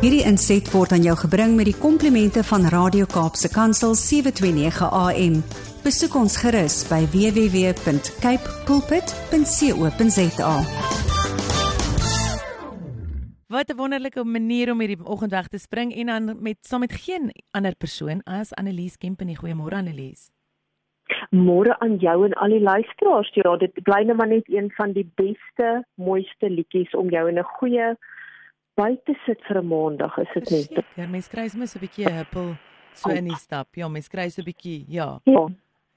Hierdie inset word aan jou gebring met die komplimente van Radio Kaapse Kansel 729 AM. Besoek ons gerus by www.cape pulpit.co.za. Wat 'n wonderlike manier om hierdie oggend weg te spring en dan met saam met geen ander persoon as Annelies Kempen. Goeiemôre Annelies. Môre aan jou en al die luisteraars. Ja, dit bly net maar net een van die beste, mooiste liedjies om jou in 'n goeie buite sit vir 'n maandag, is dit net. Ja, mens kry soms 'n bietjie huppel so in die stap. Ja, mens kry so 'n bietjie, ja. Ja.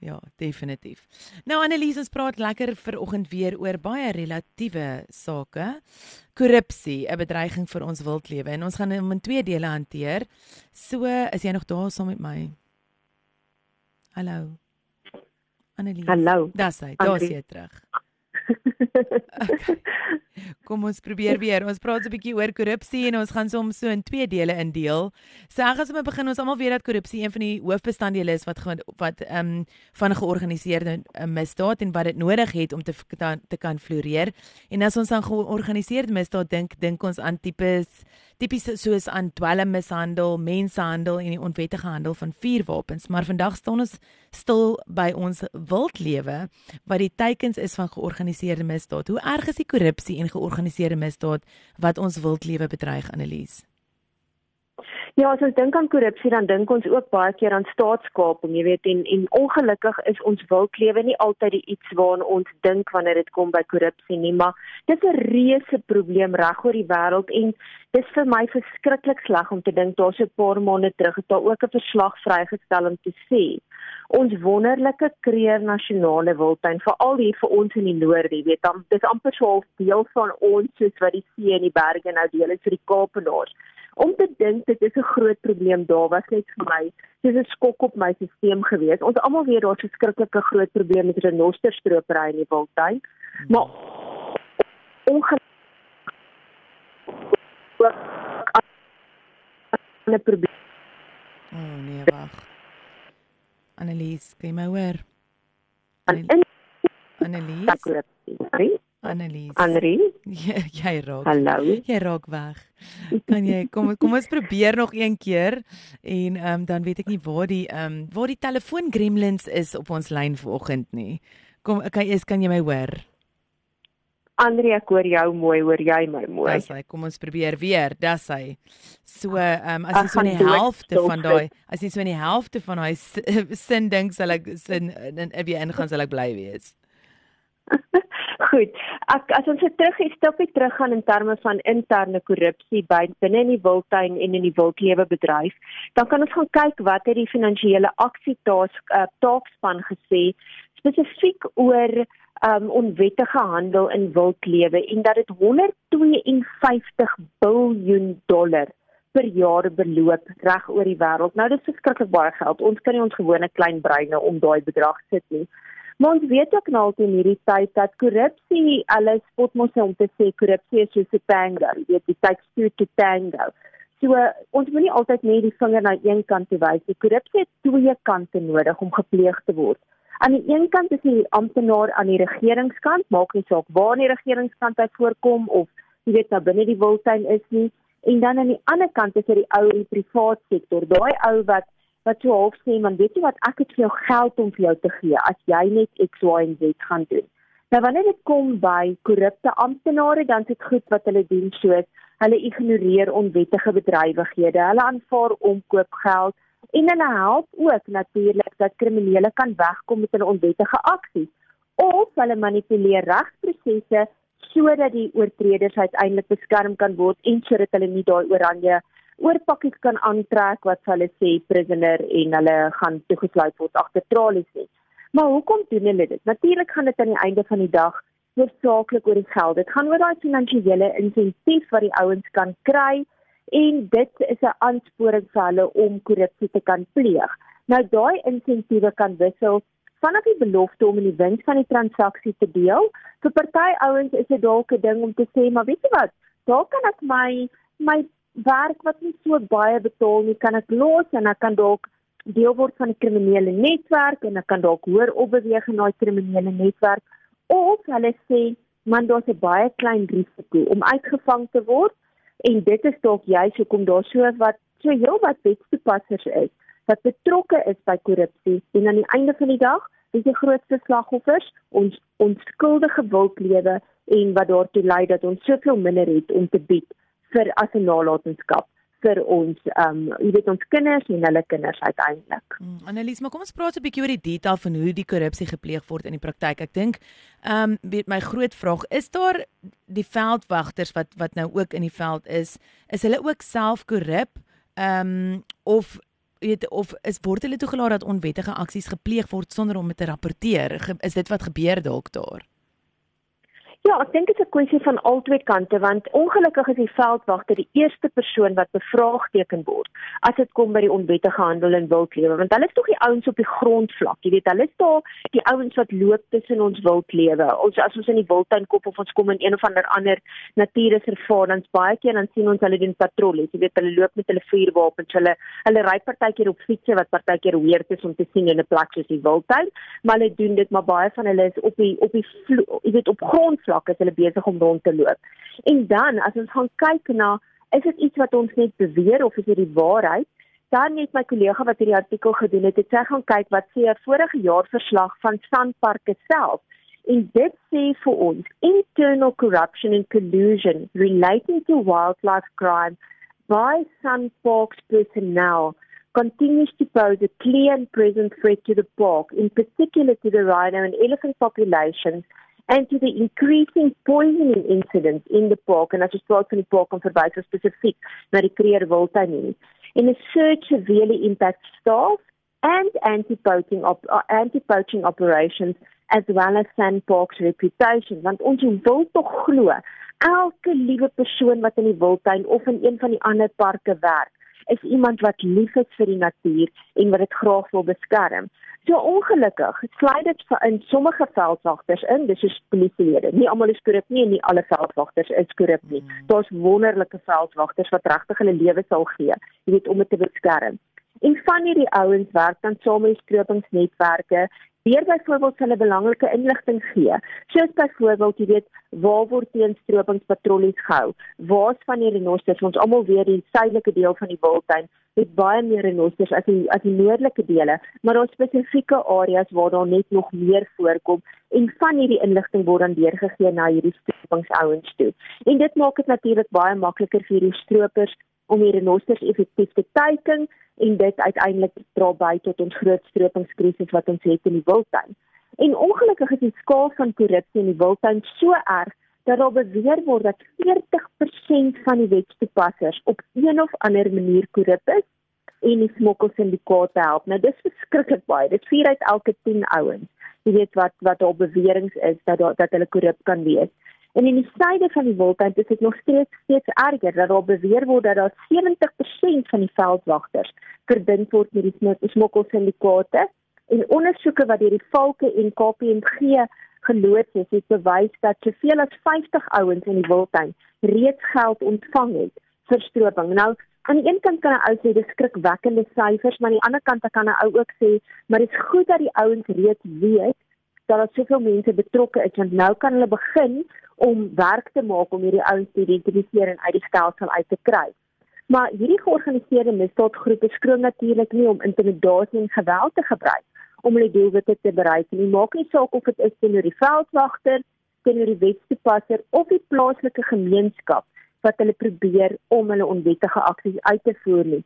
Ja, definitief. Nou Annelies, ons praat lekker vir oggend weer oor baie relatiewe sake. Korrupsie, 'n bedreiging vir ons wildlewe en ons gaan hom in twee dele hanteer. So, is jy nog daar saam met my? Hallo. Annelies. Hallo. Dis hy, daar's jy terug. Okay. Kom ons probeer weer. Ons praat 'n bietjie oor korrupsie en ons gaan soms so in twee dele indeel. So ek gaan sommer begin. Ons almal weet dat korrupsie een van die hoofbestanddele is wat wat ehm um, van georganiseerde uh, misdaad en wat dit nodig het om te te kan floreer. En as ons aan georganiseerde misdaad dink, dink ons aan tipes tipies soos aan dwelmmishandel, mensenhandel en die onwettige handel van vuurwapens. Maar vandag staan ons stil by ons wildlewe wat die teikens is van georganiseerde misdaad. Hoe erg is die korrupsie en georganiseerde misdaad wat ons wildlewe bedreig, Annelies? Ja, as ons dink aan korrupsie, dan dink ons ook baie keer aan staatskaping, jy weet, en en ongelukkig is ons wildlewe nie altyd iets waaraan ons dink wanneer dit kom by korrupsie nie, maar dit is 'n reuse probleem reg oor die wêreld en dis vir my verskriklik sleg om te dink daar's 'n paar maande terug het daar ook 'n verslag vrygestel om te sê ons wonderlike kreer nasionale wildtuin veral hier vir ons in die noorde, weet, dan dis amper so 'n deel van ons soos wat die see en die berge nou deel is vir die Kaapenaars om te dink dit is 'n groot probleem daar was net vir my dis 'n skok op my stelsel gewees. Ons almal weet daar's 'n skrikkelike groot probleem met renosterstropery in die wildtuin maar ongelukkig 'n probleem oh nee wag. Annelies kan jy my hoor? Annelies? Annelies. Anri? Jy, jy raak. Hallo. Jy raak weg. Kan jy kom kom ons probeer nog een keer en ehm um, dan weet ek nie waar die ehm um, waar die telefoon gremlins is op ons lyn vanoggend nie. Kom kan jy kan jy my hoor? Andri, ek hoor jou mooi, hoor jy my mooi? Dis hy, kom ons probeer weer. Dis hy. So, ehm um, as jy so in die helfte van daai, as jy so in die helfte van daai sin dink sal ek sin in weer ingaan sal ek bly wees. Goed. Ek as ons weer terug is, stapie terug gaan in terme van interne korrupsie by binne in die wildtuin en in die wildlewe bedryf, dan kan ons gaan kyk wat het die finansiële aksietaak uh, taakspan gesê spesifiek oor um onwettige handel in wildlewe en dat dit 152 miljard dollar per jaar beloop reg oor die wêreld. Nou dis verskriklik baie geld. Ons kan nie ons gewone klein breine om daai bedrag sit nie. Maar ons weet ook nou al in hierdie tyd dat korrupsie alles spot mos om te sê korrupsie is soos 'n tango, jy weet die tyd stuur te tango. So ons moet nie altyd net die vinger na een kant wys nie. Korrupsie het twee kante nodig om gepleeg te word. Aan die een kant is die amptenaar aan die regeringskant, maak nie saak waar in die regeringskant hy voorkom of jy weet nou binne die wildtuin is nie. En dan aan die ander kant is dit die ou in die privaat sektor, daai ou wat wat jy half sê man weet jy wat ek het vir jou geld om vir jou te gee as jy net X Y en Z gaan doen. Nou wanneer dit kom by korrupte amptenare dan is dit goed wat hulle doen soos hulle ignoreer onwettige bedrywighede, hulle aanvaar omkoopgeld en hulle help ook natuurlik dat kriminele kan wegkom met hulle onwettige aksies of hulle manipuleer regsprosesse sodat die oortreders uiteindelik beskerm kan word en sodat hulle nie daai oranje oorpakkies kan aantrek wat hulle sê prisoner en hulle gaan toegesluit word agter tralies nie. Maar hoekom doen hulle dit? Natuurlik gaan dit aan die einde van die dag hoofsaaklik oor die geld. Dit gaan oor daai finansiële insentief wat die ouens kan kry en dit is 'n aansporing vir hulle om korrupsie te kan pleeg. Nou daai insentiewe kan wissel vanaf die belofte om in die wins van die transaksie te deel. Vir party ouens is dit dalk 'n ding om te sê, maar weet jy wat? Daar kan ek my my werk wat nie so baie betaal nie, kan ek los en ek kan dalk deel word van 'n kriminele netwerk en ek kan dalk hoor opbeweeg in daai kriminele netwerk. Of hulle sê man daar's 'n baie klein risiko om uitgevang te word En dit is dalk juist hoekom daar so wat so heel wat wetstoepassers is wat betrokke is by korrupsie en aan die einde van die dag is die grootste slagoffers ons onskuldige wildlewe en wat daartoe lei dat ons soveel minder het om te bied vir as 'n nalatenskap vir ons ehm um, jy weet ons kinders en hulle kinders uiteindelik. Hmm, Annelies, maar kom ons praat 'n bietjie oor die detail van hoe die korrupsie gepleeg word in die praktyk. Ek dink ehm um, my groot vraag is daar die veldwagters wat wat nou ook in die veld is, is hulle ook self korrup? Ehm um, of weet of is word hulle toegelaat dat onwettige aksies gepleeg word sonder om dit te rapporteer? Is dit wat gebeur dalk daar? Ja, ek dink dit is 'n kwessie van albei kante want ongelukkig is die veldwagter die eerste persoon wat bevraagteken word as dit kom by die onwettige handel in wildlewe want hulle is tog die ouens op die grondvlak. Jy weet, hulle is daar die ouens wat loop tussen ons wildlewe. Ons as ons in die wildtuin kom of ons kom in een of ander ander natuurreservaat dan baie keer dan sien ons hulle doen patrollies. Jy weet, hulle loop met hulle vuurwapens. Hulle hulle ry partykeer op fietsse wat partykeer weird is om te sien in 'n plek soos die wildtuin, maar hulle doen dit maar baie van hulle is op die op die jy weet op grondvlak vlak is hulle besig om rond te loop. En dan as ons gaan kyk na is dit iets wat ons net beweer of is dit die waarheid? Dan het my kollega wat hierdie artikel gedoen het, het sy gaan kyk wat sê 'n vorige jaar verslag van Sanparks self. En dit sê vir ons internal corruption and collusion relating to wildlife crime by Sanparks personnel continues to pose a clear and present threat to the park, in particular to the rhino and elephant populations and to the increasing poisoning incidents in the park. And as ons praat van die park om verwys spesifiek na die Creer Wildtuin nie. In a search severely impact staff and anti-poaching op uh, anti-poaching operations as well as Sandpark's reputation. Want ons wil tog glo elke liewe persoon wat in die wildtuin of in een van die ander parke werk is iemand wat lief is vir die natuur en wat dit graag wil beskerm. So ongelukkig sluit dit in sommige veldwagters in, dis soos polisielede. Nie almal is korrup nie en nie alle veldwagters is korrup nie. Mm. Daar's wonderlike veldwagters wat regtig hulle lewe sal gee, jy weet om dit te beskerm. En van hierdie ouens werk dan saam met stropingsnetwerke Weer byvoorbeeld hulle belangrike inligting gee. Soos byvoorbeeld, jy weet, waar word teenstropingspatrollies gehou? Waar's van die renosters? Ons almal weet die suidelike deel van die Wildtuin het baie meer renosters as die as die noordelike dele, maar daar is spesifieke areas waar daar net nog meer voorkom en van hierdie inligting word dan deurgegee na hierdie stropingsouens toe. En dit maak dit natuurlik baie makliker vir die stropers om die renosters effektief te teiken en dit uiteindelik dra by tot ons groot stropingskrisis wat ons het in die wildtuin. En ongelukkig is die skaal van korrupsie in die wildtuin so erg dat daar beweer word dat 40% van die wetstoepassers op een of ander manier korrup is en die smokkelsyndikaate help. Nou dis verskriklik baie. Dit 4 uit elke 10 ouens. Jy weet wat wat daar beweringe is dat daar, dat hulle korrup kan wees. En in die suide van die wolkant is dit nog steeds steeds erger daar beweer word dat daar 70% van die veldwagters verbind word met die smokkelsyndikaate en ondersoeke wat deur die Valke en KPMG geloods is, het bewys dat soveel as 50 ouens in die wolkant reeds geld ontvang het vir stroping. Nou aan die een kant kan 'n ou sê dis skrikwekkende syfers, maar aan die ander kant kan 'n ou ook sê maar dit is goed dat die ouens reeds weet dat daar soveel mense betrokke is want nou kan hulle begin om werk te maak om hierdie ouens te identifiseer en uit die stelsel uit te kry. Maar hierdie georganiseerde misdaadgroepe skroom natuurlik nie om intimidasie en geweld te gebruik om hulle doelwitte te bereik nie. Maak nie saak of dit is teenoor die veldwagter, teenoor die wetstoepasser of die plaaslike gemeenskap wat hulle probeer om hulle onwettige aksies uit te voer nie.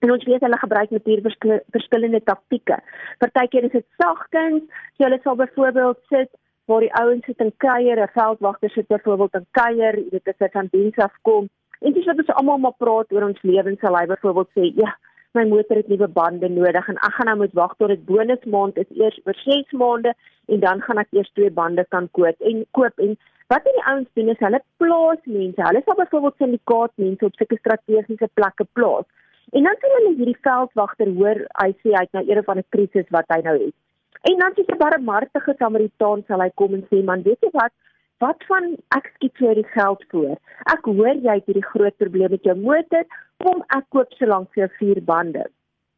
En ons weet hulle gebruik natuurlik verskillende taktieke. Partykeer is dit sagkens, so hulle sal byvoorbeeld sit waar die ouens sit en kuier, 'n veldwagter sit byvoorbeeld en kuier, dit is dit van diens af kom. En dis wat ons almal maar praat oor ons lewens, sal hy byvoorbeeld sê, ja, my motor het nuwe bande nodig en ek gaan nou moet wag tot dit bonusmaand is eers oor 6 maande en dan gaan ek eers twee bande kan koop en koop en wat die ouens doen is hulle plaas mense. Hulle sal byvoorbeeld syndikaat mense op sulke strategiese plekke plaas. En dan sien hulle hierdie veldwagter hoor, hy sê hy het nou een van 'n krisis wat hy nou het. En dan sê 'n barmhartige Samaritaan sal hy kom en sê man, weet jy wat? Wat van ek skiet vir die geld voor. Ek hoor jy het hierdie groot probleem met jou motor, kom ek koop so lank vir vier bande.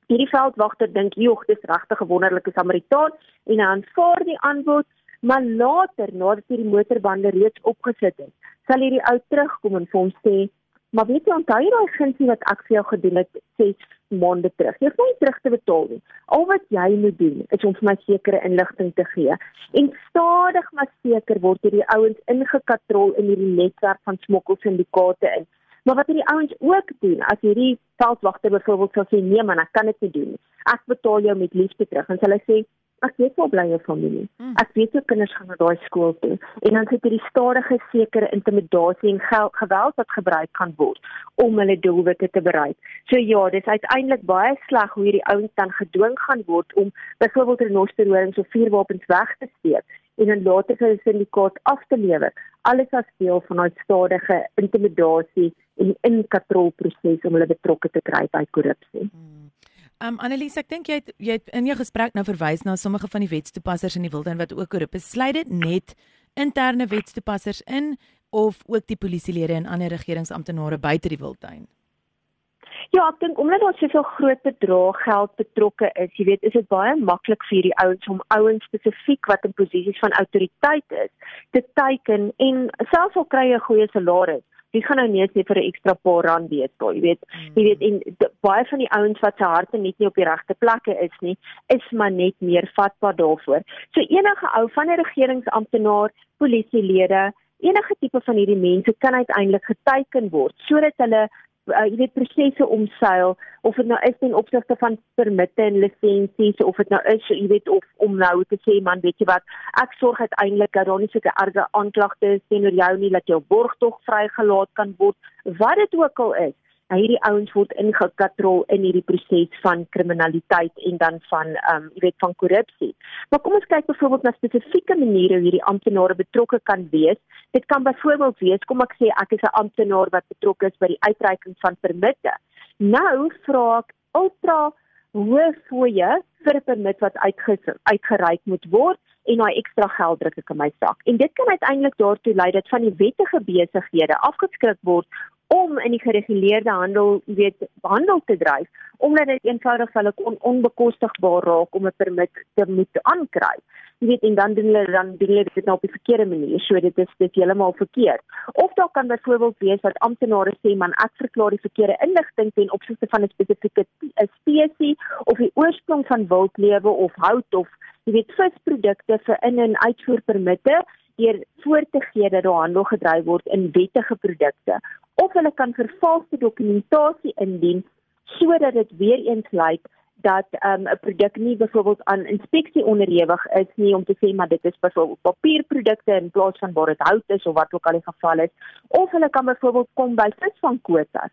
Hierdie veldwagter dink, "Jog, dis regtig 'n wonderlike Samaritaan" en hy aanvaar die aanbod, maar later, nadat hy die motorbande reeds opgesit het, sal hierdie ou terugkom en vir hom sê, Maar weet jy onthou jy daai gunsie wat ek vir jou gedoen het 6 maande terug? Jy hoef nie terug te betaal nie. Al wat jy moet doen is om vir my sekere inligting te gee. En stadig maar seker word hierdie ouens ingekatrol in hierdie netwerk van smokkelsyndikaate in. Maar wat hierdie ouens ook doen, as hierdie veldwagter byvoorbeeld sê nee man, ek kan dit nie doen nie. Ek betaal jou met liefde terug. En hulle sê Ek weet wel bly jou familie. Hmm. Ek weet jou kinders gaan na daai skool toe en dan sit hierdie stadige sekere intimidasie en geweld wat gebruik kan word om hulle doelwitte te bereik. So ja, dit is uiteindelik baie sleg hoe hierdie ouens dan gedwing gaan word om byvoorbeeld renosterhorings of vuurwapens weg te steek en dan later vir 'n syndikaat af te lewer. Alles as deel van daai stadige intimidasie en inkatrolproses om hulle betrokke te kry by korrupsie. Hmm. Um Annelies, ek dink jy het jy het in jou gesprek nou verwys na sommige van die wetstoepassers in die wildtuin wat ook korrup is. Sluit dit net interne wetstoepassers in of ook die polisielede en ander regeringsamptenare buite die wildtuin? Ja, ek dink omdat daar soveel groot bedrag geld betrokke is, jy weet, is dit baie maklik vir die ouens om ouens spesifiek wat in posisies van autoriteit is, te teiken en selfs al kry jy 'n goeie salaris, Wie gaan nou net vir 'n ekstra paar rand weet, jy weet. Mm. Jy weet en baie van die ouens wat se harte net nie op die regte plekke is nie, is maar net meer vatbaar daarvoor. So enige ou van 'n regeringsamptenaar, polisielede, enige tipe van hierdie mense kan uiteindelik geteken word sodat hulle uh, jy weet prosesse omseil of dit nou is ten opsigte van permitte en lisensies of dit nou is jy weet of om nou te sê man weet jy wat? Ek sorg uiteindelik dat daar nie sulke erge aanklagte is teenoor jou nie dat jou borgtog vrygelaat kan word wat dit ook al is hierdie ouens word ingekatrol in hierdie proses van kriminaliteit en dan van ehm um, jy weet van korrupsie. Maar kom ons kyk byvoorbeeld na spesifieke maniere hoe hierdie amptenare betrokke kan wees. Dit kan byvoorbeeld wees kom ek sê ek is 'n amptenaar wat betrokke is by die uitreiking van permitte. Nou vra ek ultra hoë fooie vir 'n permit wat uitgereik moet word en daai ekstra geld druk ek in my sak. En dit kan uiteindelik daartoe lei dat van die wettige besighede afgeskrik word om in die gereguleerde handel, jy weet, handel te dryf omdat dit eenvoudig vir hulle on, onbekostigbaar raak om 'n permit te moet aankry. Jy weet, en dan doen hulle dan doen hulle dit nou op die verkeerde manier, so dit is dit heeltemal verkeerd. Of daar kan byvoorbeeld wees dat amptenare sê man, ek verklaar die verkeerde inligting ten opsigte van 'n spesifieke spesies of die oorsprong van wildlewe of hout of jy weet visprodukte vir in- en uitvoerpermitte deur voor te gee dat daar handel gedryf word in wettige produkte of hulle kan vervalste dokumentasie indien sodat dit weer eens lyk dat um, 'n um, produk nie byvoorbeeld aan inspeksie onderhewig is nie om te sê maar dit is byvoorbeeld papierprodukte in plaas van waar dit hout is of wat ook al die geval is of hulle kan byvoorbeeld kom by visvangkwotas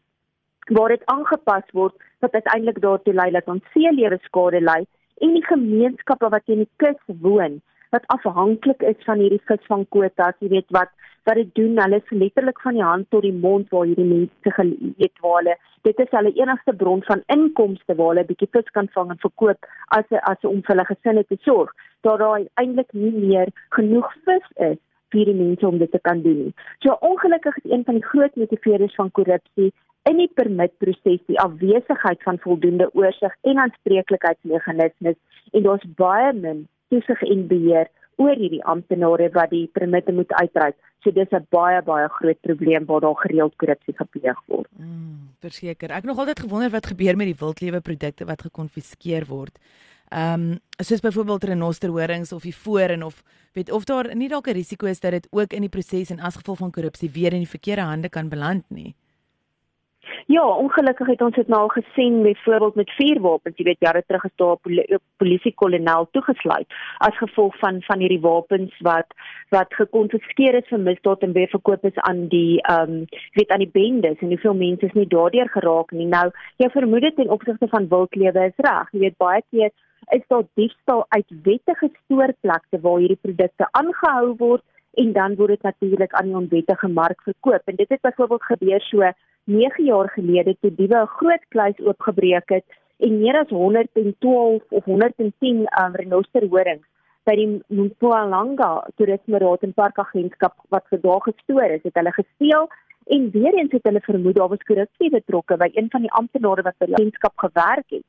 waar dit aangepas word wat uiteindelik daartoe lei dat ons seelewe skade ly en die gemeenskappe wat in die kus woon wat afhanklik is van hierdie visvangkwotas, jy weet wat wat dit doen, hulle is letterlik van die hand tot die mond waar hierdie mense geëet waar hulle dit is hulle enigste bron van inkomste waar hulle bietjie vis kan vang en verkoop as as om vir hulle gesinne te sorg. Daar daar eintlik nie meer genoeg vis is vir die mense om dit te kan doen. So ongelukkig is een van die groot motiveerders van korrupsie in die permitproses die afwesigheid van voldoende oorsig en aanspreeklikheidsmeganismes en daar's baie min toesig en beheer oor hierdie amptenare wat die permitte moet uitreik. So dis 'n baie baie groot probleem waar daar gereeld korrupsie gepleeg word. Mm, verseker. Ek nog altyd gewonder wat gebeur met die wildlewe produkte wat gekonfiskeer word. Ehm um, soos byvoorbeeld renosterhorings of die foren of weet of daar nie dalk 'n risiko is dat dit ook in die proses en as gevolg van korrupsie weer in die verkeerde hande kan beland nie. Ja, ongelukkig het ons dit nou al gesien byvoorbeeld met vuurwapens, jy weet jare terug is daar 'n poli polisiekolonel toegesluit as gevolg van van hierdie wapens wat wat gekonfiskeer is vir misdaad en weer verkoop is aan die ehm um, weet aan die bendes en hoeveel mense is nie daardeur geraak nie. Nou, jy vermoed dit in opsigte van wildlewe is reg. Jy weet baie keer is daar diefstal uit wettige stoorplekke waar hierdie produkte aangehou word en dan word dit natuurlik aan die onwettige mark verkoop. En dit het byvoorbeeld gebeur so 9 jaar gelede toe diewe 'n groot kluis oopgebreek het en meer as 112 of 110 um, renosterhorings by die Mpumalanga Toerisme Raad en Park Agentskap wat gedaag gestoor is, het hulle gesteel en weer eens het hulle vermoed daar was korrupsie betrokke by een van die amptenare wat by die agentskap gewerk het.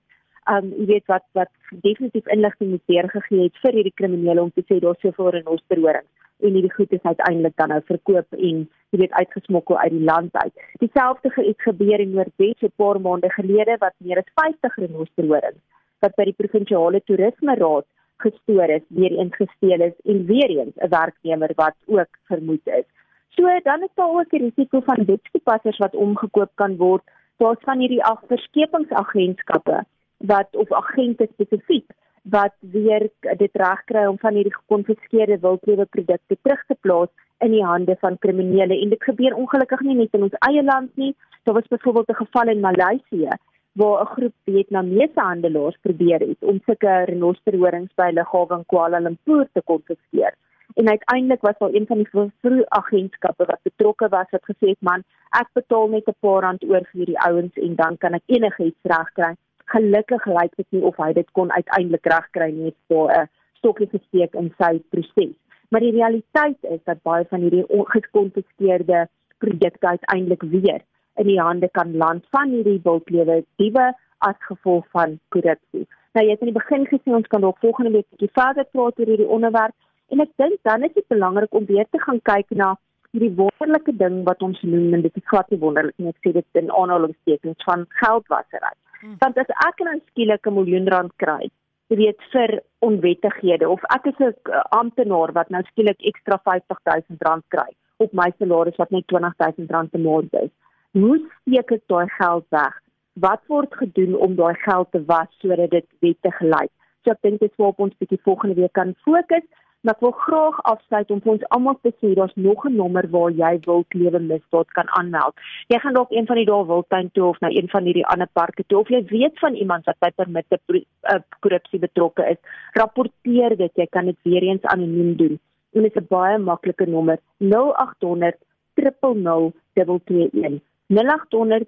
Um jy weet wat wat definitief inligting moet deurgegee het vir hierdie kriminele om te sê daar's soveel renosterhorings en hierdie goed is uiteindelik dan nou verkoop en jy weet uitgesmokkel uit die land uit. Dieselfde het gebeur in Noordwes 'n paar maande gelede wat meer as 50 renosterhorings wat by die provinsiale toerisme raad gestoor is, weer eens gesteel is en weer eens 'n werknemer wat ook vermoed is. So dan is daar ook 'n risiko van wetstoepassers wat omgekoop kan word. Daar's van hierdie agterskepingsagentskappe wat of agente spesifiek wat weer dit regkry om van hierdie gekonfiskeerde wildlewe produkte terug te plaas in die hande van kriminele en dit gebeur ongelukkig nie net in ons eie land nie. Daar was byvoorbeeld 'n geval in Maleisië waar 'n groep Vietnamese handelaars probeer het om sulke renosterhorings by lughawe in Kuala Lumpur te konfiskeer. En uiteindelik was daar een van die vroeë agentskappe wat betrokke was wat gesê het man, ek betaal net 'n paar rand oor vir hierdie ouens en dan kan ek enigiets regkry. Gelukkig lyk dit nie of hy dit kon uiteindelik regkry nie vir 'n stokkie gesteek in sy proses. Maar die realiteit is dat baie van hierdie ongekonfiskeerde projekte uiteindelik weer in die hande kan land van hierdie wildlewe diewe as gevolg van korrupsie. Nou jy het in die begin gesê ons kan dalk volgende week 'n bietjie verder praat oor hierdie onderwerp en ek dink dan is dit belangrik om weer te gaan kyk na hierdie wonderlike ding wat ons noem en dit is glad nie wonderlik nie ek sê dit in aanhalingstekens van geldwasery. Hmm. Want as ek nou skielik 'n miljoen rand kry, jy weet vir onwettighede of ek is 'n amptenaar wat nou skielik ekstra 50000 rand kry op my salaris wat net 20000 rand per maand is hoe steek ek daai geld weg? Wat word gedoen om daai geld te was sodat dit wettig lyk? So ek dink dit sou op ons bietjie volgende week kan fokus. Maar ek wil graag afsluit om vir ons almal te sê daar's nog 'n nommer waar jy wil klewe misdaad kan aanmeld. Jy gaan dalk een van die dae wildtuin toe of na een van hierdie ander parke toe of jy weet van iemand wat by permitte uh, korrupsie betrokke is, rapporteer dit. Jy kan dit weer eens anoniem doen. En dit is 'n baie maklike nommer: 0800 000 221. 0800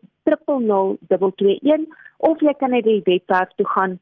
000 of jy kan net die webwerf toe gaan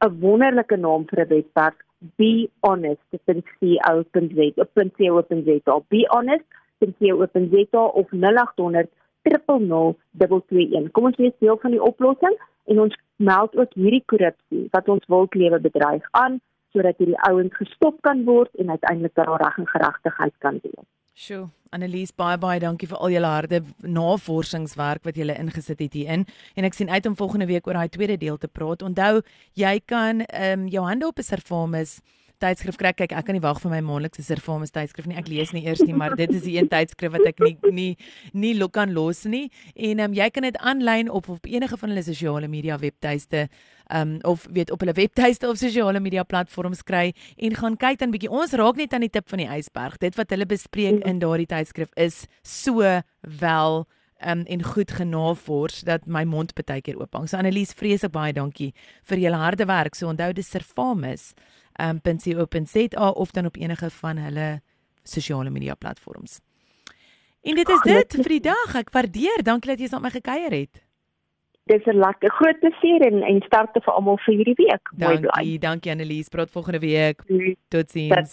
'n wonderlike naam vir 'n webwerf be honest dit is c o p n z op .co.za be honest .co.za of 0800 000 kom ons wees deel van die oplossing en ons meld ook hierdie korrupsie wat ons wildlewe bedreig aan sodat hierdie ouens gestop kan word en uiteindelik daar reg en geregtigheid kan wees Sjoe, Annelies, baie baie dankie vir al julle harde navorsingswerk wat julle ingesit het hierin. En ek sien uit om volgende week oor daai tweede deel te praat. Onthou, jy kan ehm um, jou hande op 'n servamus tydskrif kry. Kyk, ek kan nie wag vir my maandelikse servamus tydskrif nie. Ek lees nie eers nie, maar dit is die een tydskrif wat ek nie nie nie lok kan los nie. En ehm um, jy kan dit aanlyn op op enige van hulle sosiale media webtuiste um of weet op hulle webtuiste of sosiale media platforms kry en gaan kyk dan bietjie ons raak net aan die tip van die ysberg dit wat hulle bespreek in daardie tydskrif is so wel um en goed genavors dat my mond baie keer oop hang so Annelies vreeslik baie dankie vir julle harde werk so onthou dis servamus um .co.za of dan op enige van hulle sosiale media platforms En dit is dit vir die dag. Ek waardeer. Dankie dat jy saam met my gekuier het dis 'n lekker groot plesier en en sterkte vir almal vir hierdie week. Mooi bly. Dankie, dankie Annelies. Praat volgende week. Totsiens.